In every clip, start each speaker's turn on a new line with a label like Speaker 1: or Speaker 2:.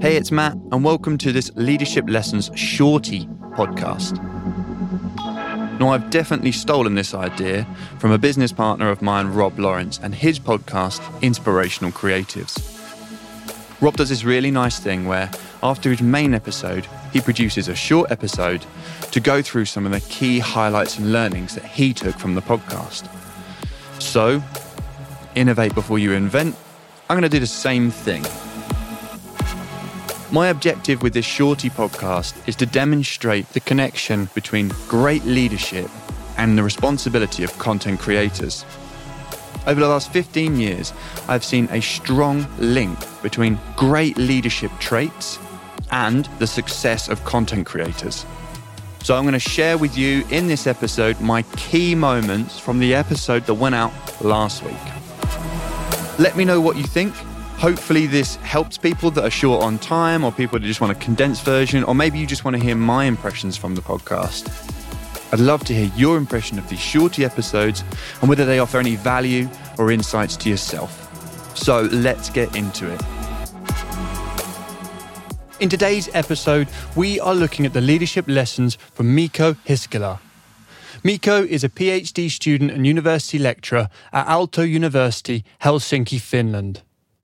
Speaker 1: Hey, it's Matt, and welcome to this Leadership Lessons Shorty podcast. Now, I've definitely stolen this idea from a business partner of mine, Rob Lawrence, and his podcast, Inspirational Creatives. Rob does this really nice thing where, after his main episode, he produces a short episode to go through some of the key highlights and learnings that he took from the podcast. So, innovate before you invent. I'm going to do the same thing. My objective with this Shorty podcast is to demonstrate the connection between great leadership and the responsibility of content creators. Over the last 15 years, I've seen a strong link between great leadership traits and the success of content creators. So, I'm going to share with you in this episode my key moments from the episode that went out last week. Let me know what you think Hopefully, this helps people that are short on time or people that just want a condensed version, or maybe you just want to hear my impressions from the podcast. I'd love to hear your impression of these shorty episodes and whether they offer any value or insights to yourself. So let's get into it. In today's episode, we are looking at the leadership lessons from Mikko Heiskala. Mikko is a PhD student and university lecturer at Aalto University, Helsinki, Finland.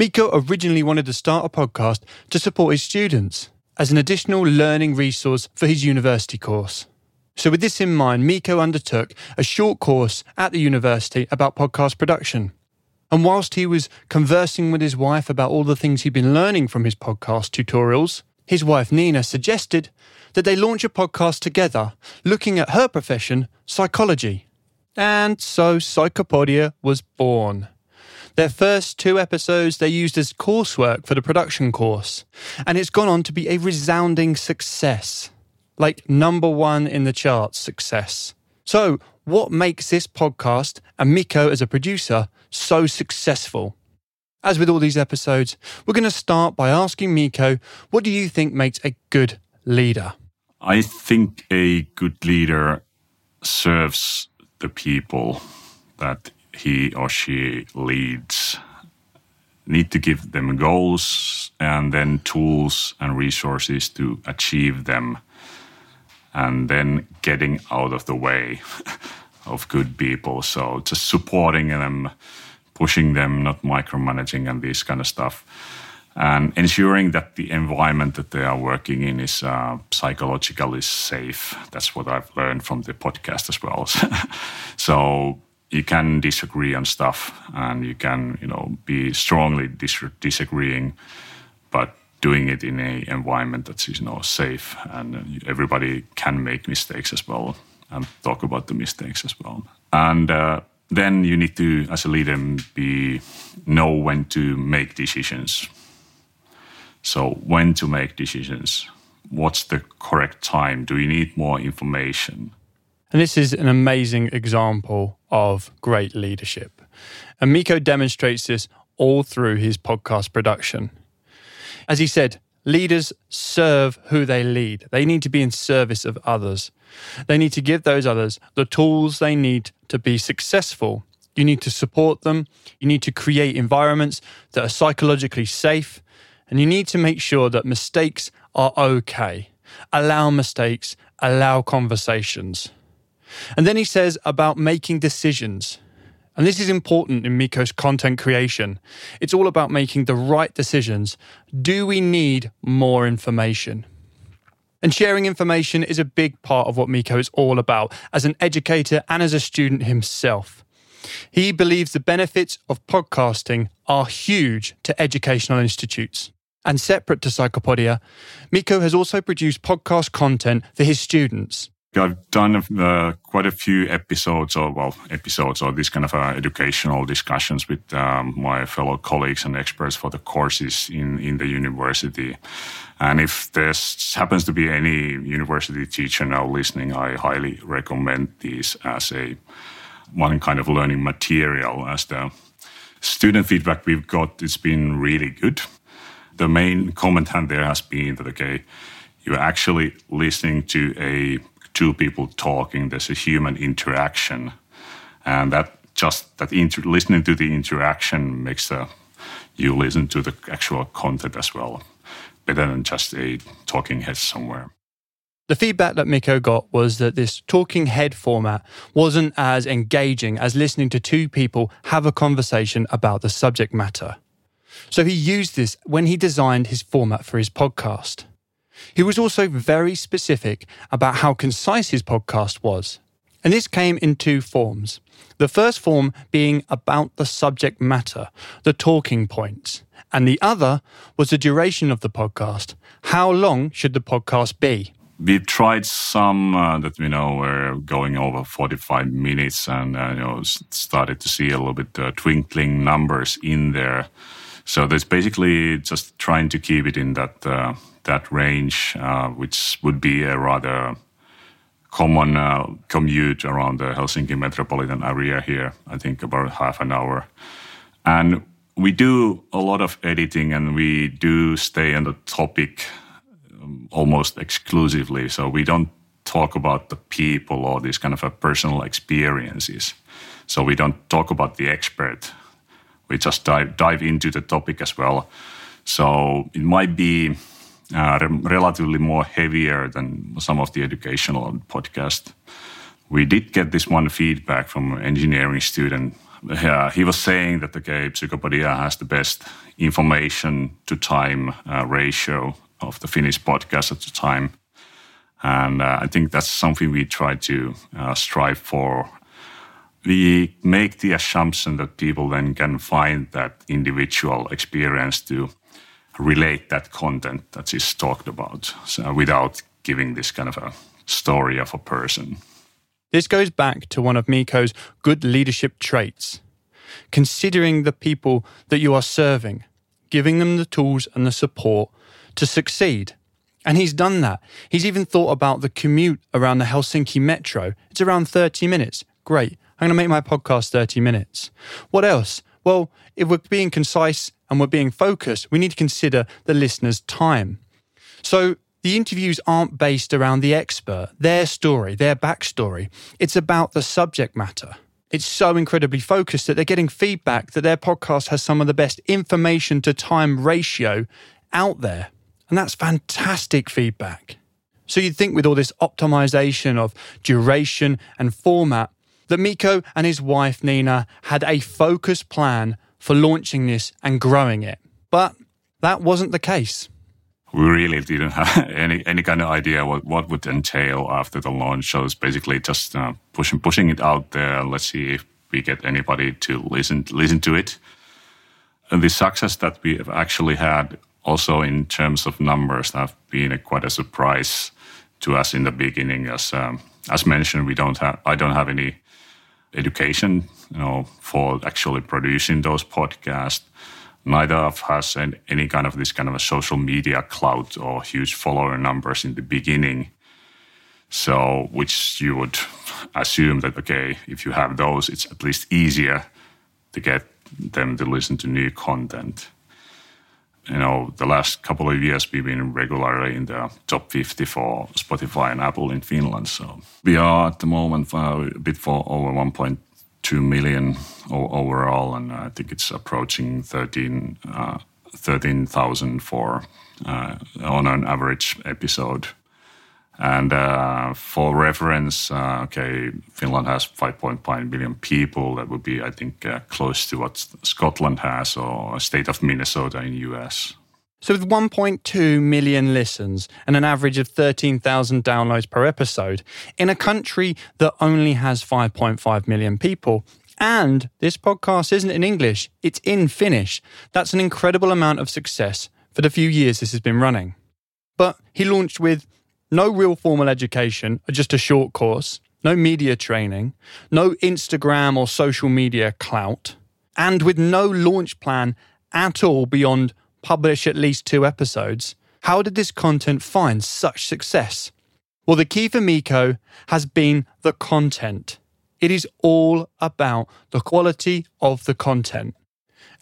Speaker 1: Mikko originally wanted to start a podcast to support his students as an additional learning resource for his university course. So, with this in mind, Mikko undertook a short course at the university about podcast production. And whilst he was conversing with his wife about all the things he'd been learning from his podcast tutorials, his wife Nina suggested that they launch a podcast together looking at her profession, psychology. And so Psychopodia was born. Their first two episodes they used as coursework for the production course, and it's gone on to be a resounding success. Like number one in the charts success. So, what makes this podcast and Mikko as a producer so successful? As with all these episodes, we're going to start by asking Mikko, what do you think makes a good leader?
Speaker 2: I think a good leader serves the people that he or she leads. Need to give them goals and then tools and resources to achieve them. And then getting out of the way of good people. So just supporting them pushing them not micromanaging and this kind of stuff. And ensuring that the environment that they are working in is uh, psychologically safe. That's what i've learned from the podcast as well. So you can disagree on stuff and you can you know be strongly dis- disagreeing but doing it in a environment that's you know safe and everybody can make mistakes as well and talk about the mistakes as well. And uh, then you need to as a leader be know when to make decisions. So when to make decisions what's the correct time? Do you need more information?
Speaker 1: And this is an amazing example of great leadership. And Mikko demonstrates this all through his podcast production. As he said, leaders serve who they lead. They need to be in service of others. They need to give those others the tools they need to be successful. You need to support them. You need to create environments that are psychologically safe. And you need to make sure that mistakes are okay. Allow mistakes, allow conversations. And then he says about making decisions. And this is important in Mikko's content creation. It's all about making the right decisions. Do we need more information? And sharing information is a big part of what Mikko is all about as an educator and as a student himself. He believes the benefits of podcasting are huge to educational institutes. And separate to Psychopodia, Mikko has also produced podcast content for his students.
Speaker 2: I've done uh, quite a few episodes or well episodes or this kind of uh, educational discussions with um, my fellow colleagues and experts for the courses in in the university. And if there happens to be any university teacher now listening, I highly recommend these as a one kind of learning material. As the student feedback we've got, it's been really good. The main comment there has been that okay, you're actually listening to a two people talking. There's a human interaction, and that just that inter- listening to the interaction makes you listen to the actual content as well better than just a talking head somewhere.
Speaker 1: The feedback that Mikko got was that this talking head format wasn't as engaging as listening to two people have a conversation about the subject matter. So he used this when he designed his format for his podcast. He was also very specific about how concise his podcast was. And this came in two forms. The first form being about the subject matter, the talking points. And the other was the duration of the podcast. How long should the podcast be?
Speaker 2: we've tried some uh, that we know were going over 45 minutes and uh, you know started to see a little bit uh, twinkling numbers in there so there's basically just trying to keep it in that uh, that range uh, which would be a rather common uh, commute around the Helsinki metropolitan area here I think about half an hour and we do a lot of editing and we do stay on the topic almost exclusively. So we don't talk about the people or these kind of a personal experiences. So we don't talk about the expert. We just dive dive into the topic as well. So it might be uh, relatively more heavier than some of the educational podcast. We did get this one feedback from an engineering student. Uh, he was saying that okay, Psykopodia has the best information to time uh, ratio of the Finnish podcast at the time. And uh, I think that's something we try to strive for. We make the assumption that people then can find that individual experience to relate that content that is talked about so without giving this kind of a story of a person.
Speaker 1: This goes back to one of Mikko's good leadership traits considering the people that you are serving, giving them the tools and the support to succeed. And he's done that. He's even thought about the commute around the Helsinki metro. It's around 30 minutes. Great. I'm going to make my podcast 30 minutes. What else? Well, if we're being concise and we're being focused, we need to consider the listener's time. So the interviews aren't based around the expert, their story, their backstory. It's about the subject matter. It's so incredibly focused that they're getting feedback that their podcast has some of the best information to time ratio out there. And that's fantastic feedback. So you'd think with all this optimization of duration and format that Mikko and his wife Nina had a focused plan for launching this and growing it. But that wasn't the case.
Speaker 2: We really didn't have any, any kind of idea what, what would entail after the launch. So it's basically just uh, pushing pushing it out there. Let's see if we get anybody to listen listen to it. And the success that we have actually had also in terms of numbers have been a, quite a surprise to us in the beginning. As um, as mentioned, we don't have I don't have any education, you know, for actually producing those podcasts. Neither of us had any kind of this kind of a social media clout or huge follower numbers in the beginning. So, which you would assume that okay, if you have those, it's at least easier to get them to listen to new content you know, the last couple of years we've been regularly in the top 50 for Spotify and Apple in Finland. So we are at the moment uh, a bit for over 1.2 million overall, and I think it's approaching 13 uh, 13,000 for uh, on an average episode. And uh, for reference, uh, okay, Finland has 5.5 million people. That would be, I think, uh, close to what Scotland has or state of Minnesota in US.
Speaker 1: So, with 1.2 million listens and an average of 13,000 downloads per episode, in a country that only has 5.5 million people, and this podcast isn't in English, it's in Finnish, that's an incredible amount of success for the few years this has been running. But he launched with no real formal education, just a short course, no media training, no Instagram or social media clout, and with no launch plan at all beyond publish at least two episodes, how did this content find such success? Well, the key for Mikko has been the content. It is all about the quality of the content.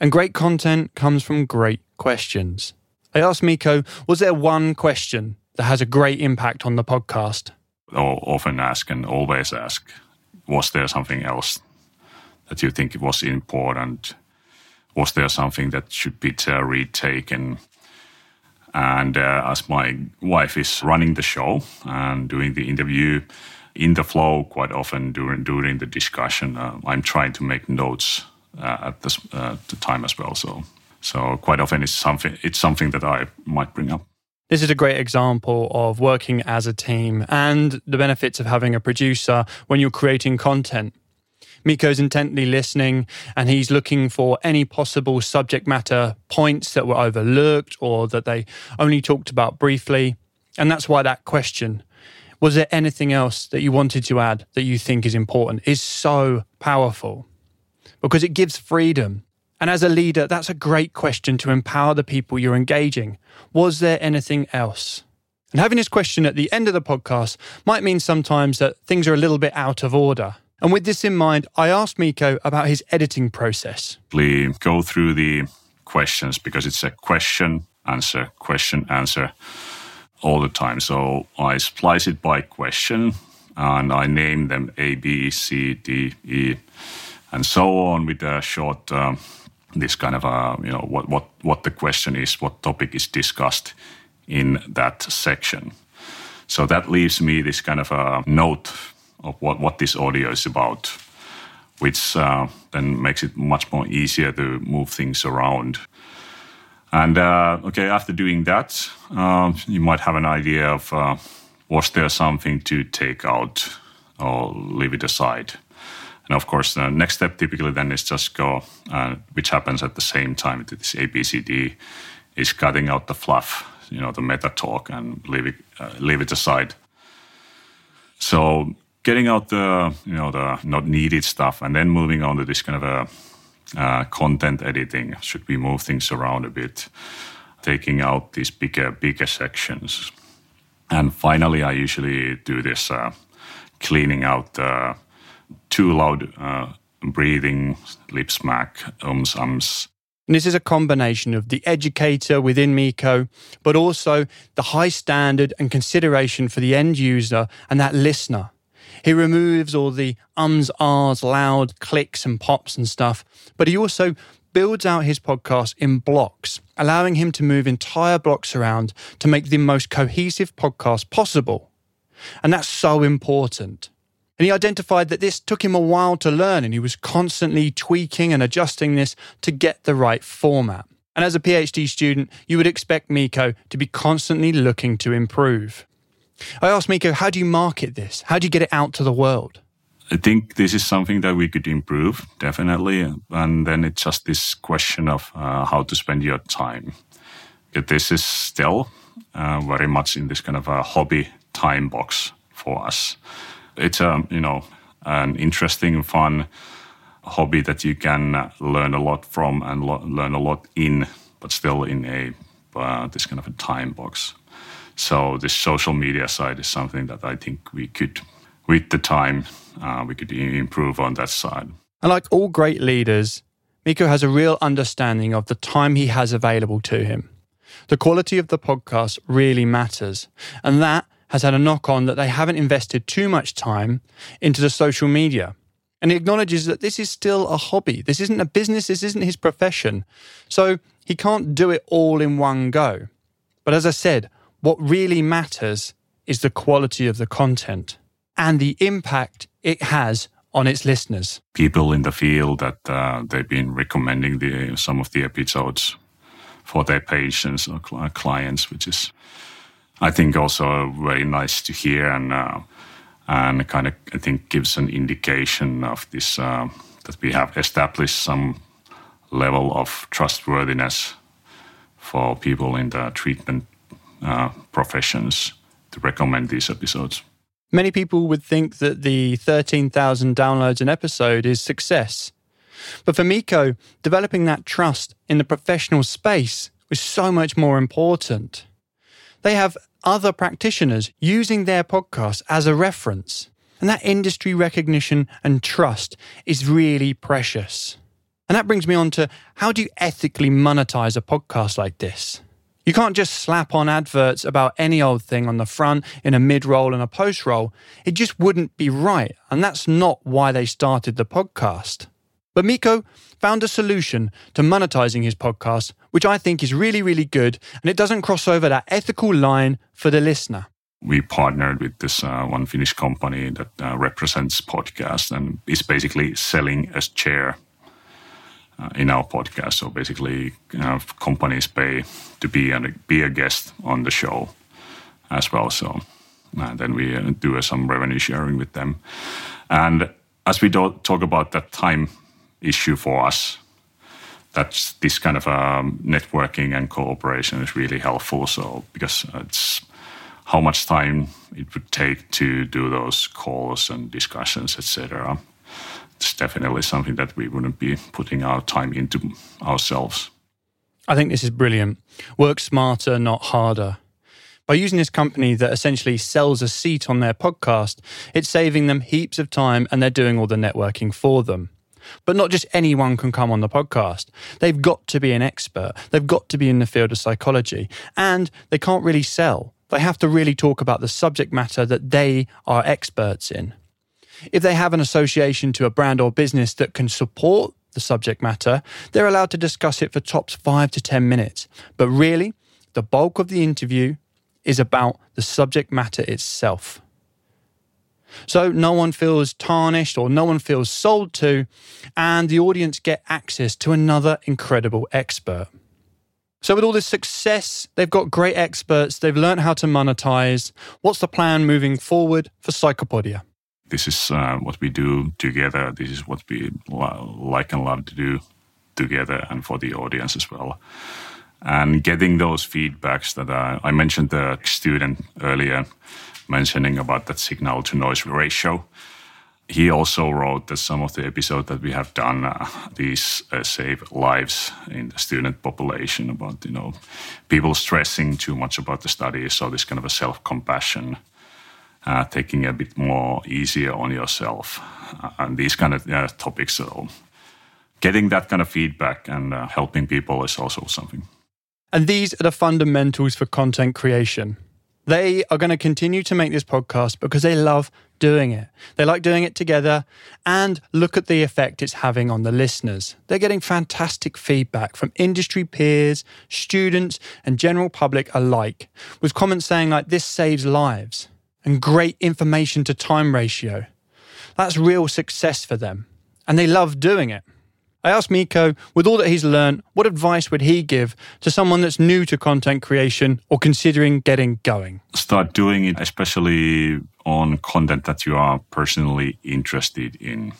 Speaker 1: And great content comes from great questions. I asked Mikko, was there one question that has a great impact on the podcast?
Speaker 2: I'll often ask and always ask, was there something else that you think was important? Was there something that should be retaken? And uh, as my wife is running the show and doing the interview in the flow, quite often during during the discussion, uh, I'm trying to make notes uh, at this, uh, the time as well. So so quite often it's something it's something that I might bring up.
Speaker 1: This is a great example of working as a team and the benefits of having a producer when you're creating content. Mikko's intently listening and he's looking for any possible subject matter points that were overlooked or that they only talked about briefly. And that's why that question, was there anything else that you wanted to add that you think is important, is so powerful because it gives freedom. And as a leader, that's a great question to empower the people you're engaging. Was there anything else? And having this question at the end of the podcast might mean sometimes that things are a little bit out of order. And with this in mind, I asked Mikko about his editing process.
Speaker 2: We go through the questions because it's a question, answer, question, answer all the time. So I splice it by question and I name them A, B, C, D, E, and so on with a short, um, this kind of, a, you know, what, what, what the question is, what topic is discussed in that section. So that leaves me this kind of a note of what, what this audio is about, which uh, then makes it much more easier to move things around. And uh, okay, after doing that, uh, you might have an idea of uh, was there something to take out or leave it aside. And of course, the next step typically then is just go, uh, which happens at the same time to this ABCD, is cutting out the fluff, you know, the meta talk and leave it, uh, leave it aside. So getting out the, you know, the not needed stuff and then moving on to this kind of a uh, content editing. Should we move things around a bit, taking out these bigger, bigger sections? And finally, I usually do this uh, cleaning out uh, too loud uh, breathing, lip smack, ums, ums.
Speaker 1: And this is a combination of the educator within Mikko, but also the high standard and consideration for the end user and that listener. He removes all the ums, ahs, loud clicks and pops and stuff, but he also builds out his podcast in blocks, allowing him to move entire blocks around to make the most cohesive podcast possible. And that's so important. And he identified that this took him a while to learn, and he was constantly tweaking and adjusting this to get the right format. And as a PhD student, you would expect Mikko to be constantly looking to improve. I asked Mikko, how do you market this? How do you get it out to the world?
Speaker 2: I think this is something that we could improve, definitely. And then it's just this question of uh, how to spend your time. This is still uh, very much in this kind of a hobby time box for us. It's a, um, you know, an interesting, and fun hobby that you can learn a lot from and lo- learn a lot in, but still in a uh, this kind of a time box. So this social media side is something that I think we could, with the time, uh, we could improve on that side.
Speaker 1: And like all great leaders, Mikko has a real understanding of the time he has available to him. The quality of the podcast really matters, and that has had a knock on that they haven't invested too much time into the social media. And he acknowledges that this is still a hobby. This isn't a business, this isn't his profession. So he can't do it all in one go. But as I said, what really matters is the quality of the content and the impact it has on its listeners.
Speaker 2: People in the field that uh, they've been recommending the, some of the episodes for their patients or cl- clients, which is, I think, also very nice to hear and uh, and kind of I think gives an indication of this uh, that we have established some level of trustworthiness for people in the treatment uh, professions to recommend these episodes.
Speaker 1: Many people would think that the 13,000 downloads an episode is success. But for Mikko, developing that trust in the professional space was so much more important. They have other practitioners using their podcast as a reference. And that industry recognition and trust is really precious. And that brings me on to how do you ethically monetize a podcast like this? You can't just slap on adverts about any old thing on the front in a mid roll and a post roll. It just wouldn't be right. And that's not why they started the podcast. But Mikko found a solution to monetizing his podcast, which I think is really, really good. And it doesn't cross over that ethical line for the listener.
Speaker 2: We partnered with this uh, one Finnish company that uh, represents podcasts and is basically selling a chair uh, in our podcast. So basically, companies pay to be a, be a guest on the show as well. So uh, then we uh, do some revenue sharing with them. And as we don't talk about that time issue for us, that's this kind of um, networking and cooperation is really helpful. So because it's how much time it would take to do those calls and discussions, etc. It's definitely something that we wouldn't be putting our time into ourselves.
Speaker 1: I think this is brilliant. Work smarter, not harder. By using this company that essentially sells a seat on their podcast, it's saving them heaps of time and they're doing all the networking for them. But not just anyone can come on the podcast. They've got to be an expert. They've got to be in the field of psychology. And they can't really sell. They have to really talk about the subject matter that they are experts in. If they have an association to a brand or business that can support the subject matter, they're allowed to discuss it for tops five to 10 minutes. But really, the bulk of the interview is about the subject matter itself. So no one feels tarnished or no one feels sold to, and the audience get access to another incredible expert. So, with all this success, they've got great experts, they've learned how to monetize. What's the plan moving forward for Psychopodia?
Speaker 2: This is uh, what we do together. This is what we like and love to do together and for the audience as well and getting those feedbacks that uh, I mentioned the student earlier mentioning about that signal to noise ratio. He also wrote that some of the episodes that we have done, uh, these uh, save lives in the student population about, you know, people stressing too much about the studies. So this kind of a self-compassion, uh, taking a bit more easier on yourself uh, and these kind of uh, topics. So getting that kind of feedback and uh, helping people is also something.
Speaker 1: And these are the fundamentals for content creation. They are going to continue to make this podcast because they love doing it. They like doing it together and look at the effect it's having on the listeners. They're getting fantastic feedback from industry peers, students, and general public alike, with comments saying like this saves lives and great information to time ratio. That's real success for them. And they love doing it. I asked Mikko, with all that he's learned, what advice would he give to someone that's new to content creation or considering getting going?
Speaker 2: Start doing it, especially on content that you are personally interested in.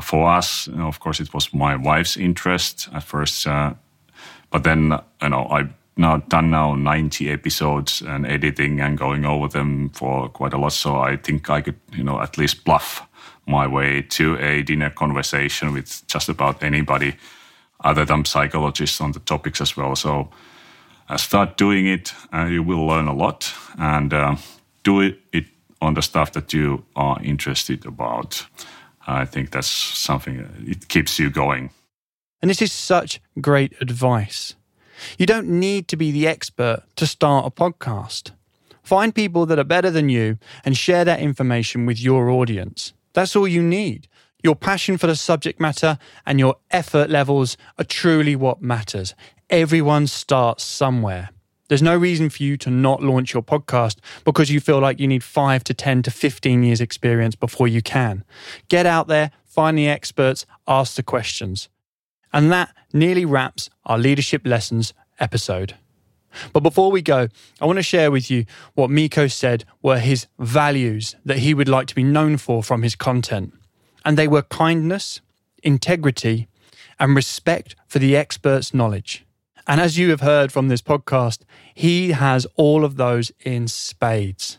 Speaker 2: For us, of course, it was my wife's interest at first, uh, but then you know I've now done now 90 episodes and editing and going over them for quite a lot. So I think I could you know at least bluff my way to a dinner conversation with just about anybody other than psychologists on the topics as well. So uh, start doing it, and you will learn a lot, and uh, do it, it on the stuff that you are interested about. I think that's something uh, it keeps you going.
Speaker 1: And this is such great advice. You don't need to be the expert to start a podcast. Find people that are better than you and share that information with your audience. That's all you need. Your passion for the subject matter and your effort levels are truly what matters. Everyone starts somewhere. There's no reason for you to not launch your podcast because you feel like you need 5 to 10 to 15 years experience before you can. Get out there, find the experts, ask the questions. And that nearly wraps our leadership lessons episode. But before we go, I want to share with you what Mikko said were his values that he would like to be known for from his content. And they were kindness, integrity, and respect for the expert's knowledge. And as you have heard from this podcast, he has all of those in spades.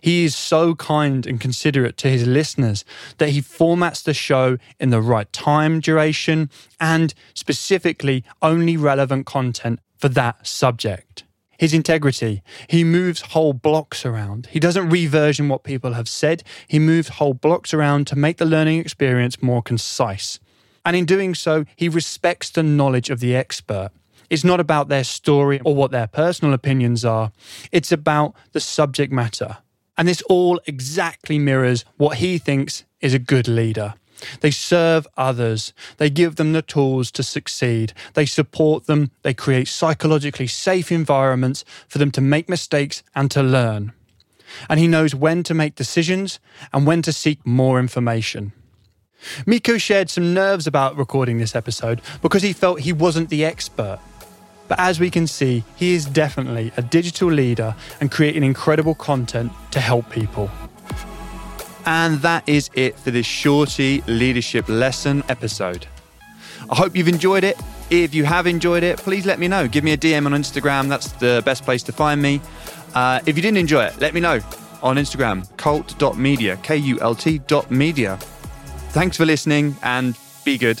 Speaker 1: He is so kind and considerate to his listeners that he formats the show in the right time duration and specifically only relevant content for that subject. His integrity. He moves whole blocks around. He doesn't reversion what people have said. He moves whole blocks around to make the learning experience more concise. And in doing so, he respects the knowledge of the expert. It's not about their story or what their personal opinions are. It's about the subject matter. And this all exactly mirrors what he thinks is a good leader. They serve others. They give them the tools to succeed. They support them. They create psychologically safe environments for them to make mistakes and to learn. And he knows when to make decisions and when to seek more information. Mikko shared some nerves about recording this episode because he felt he wasn't the expert. But as we can see, he is definitely a digital leader and creating incredible content to help people. And that is it for this shorty leadership lesson episode. I hope you've enjoyed it. If you have enjoyed it, please let me know. Give me a DM on Instagram. That's the best place to find me. Uh, if you didn't enjoy it, let me know on Instagram, kult.media, K U L T media. Thanks for listening and be good.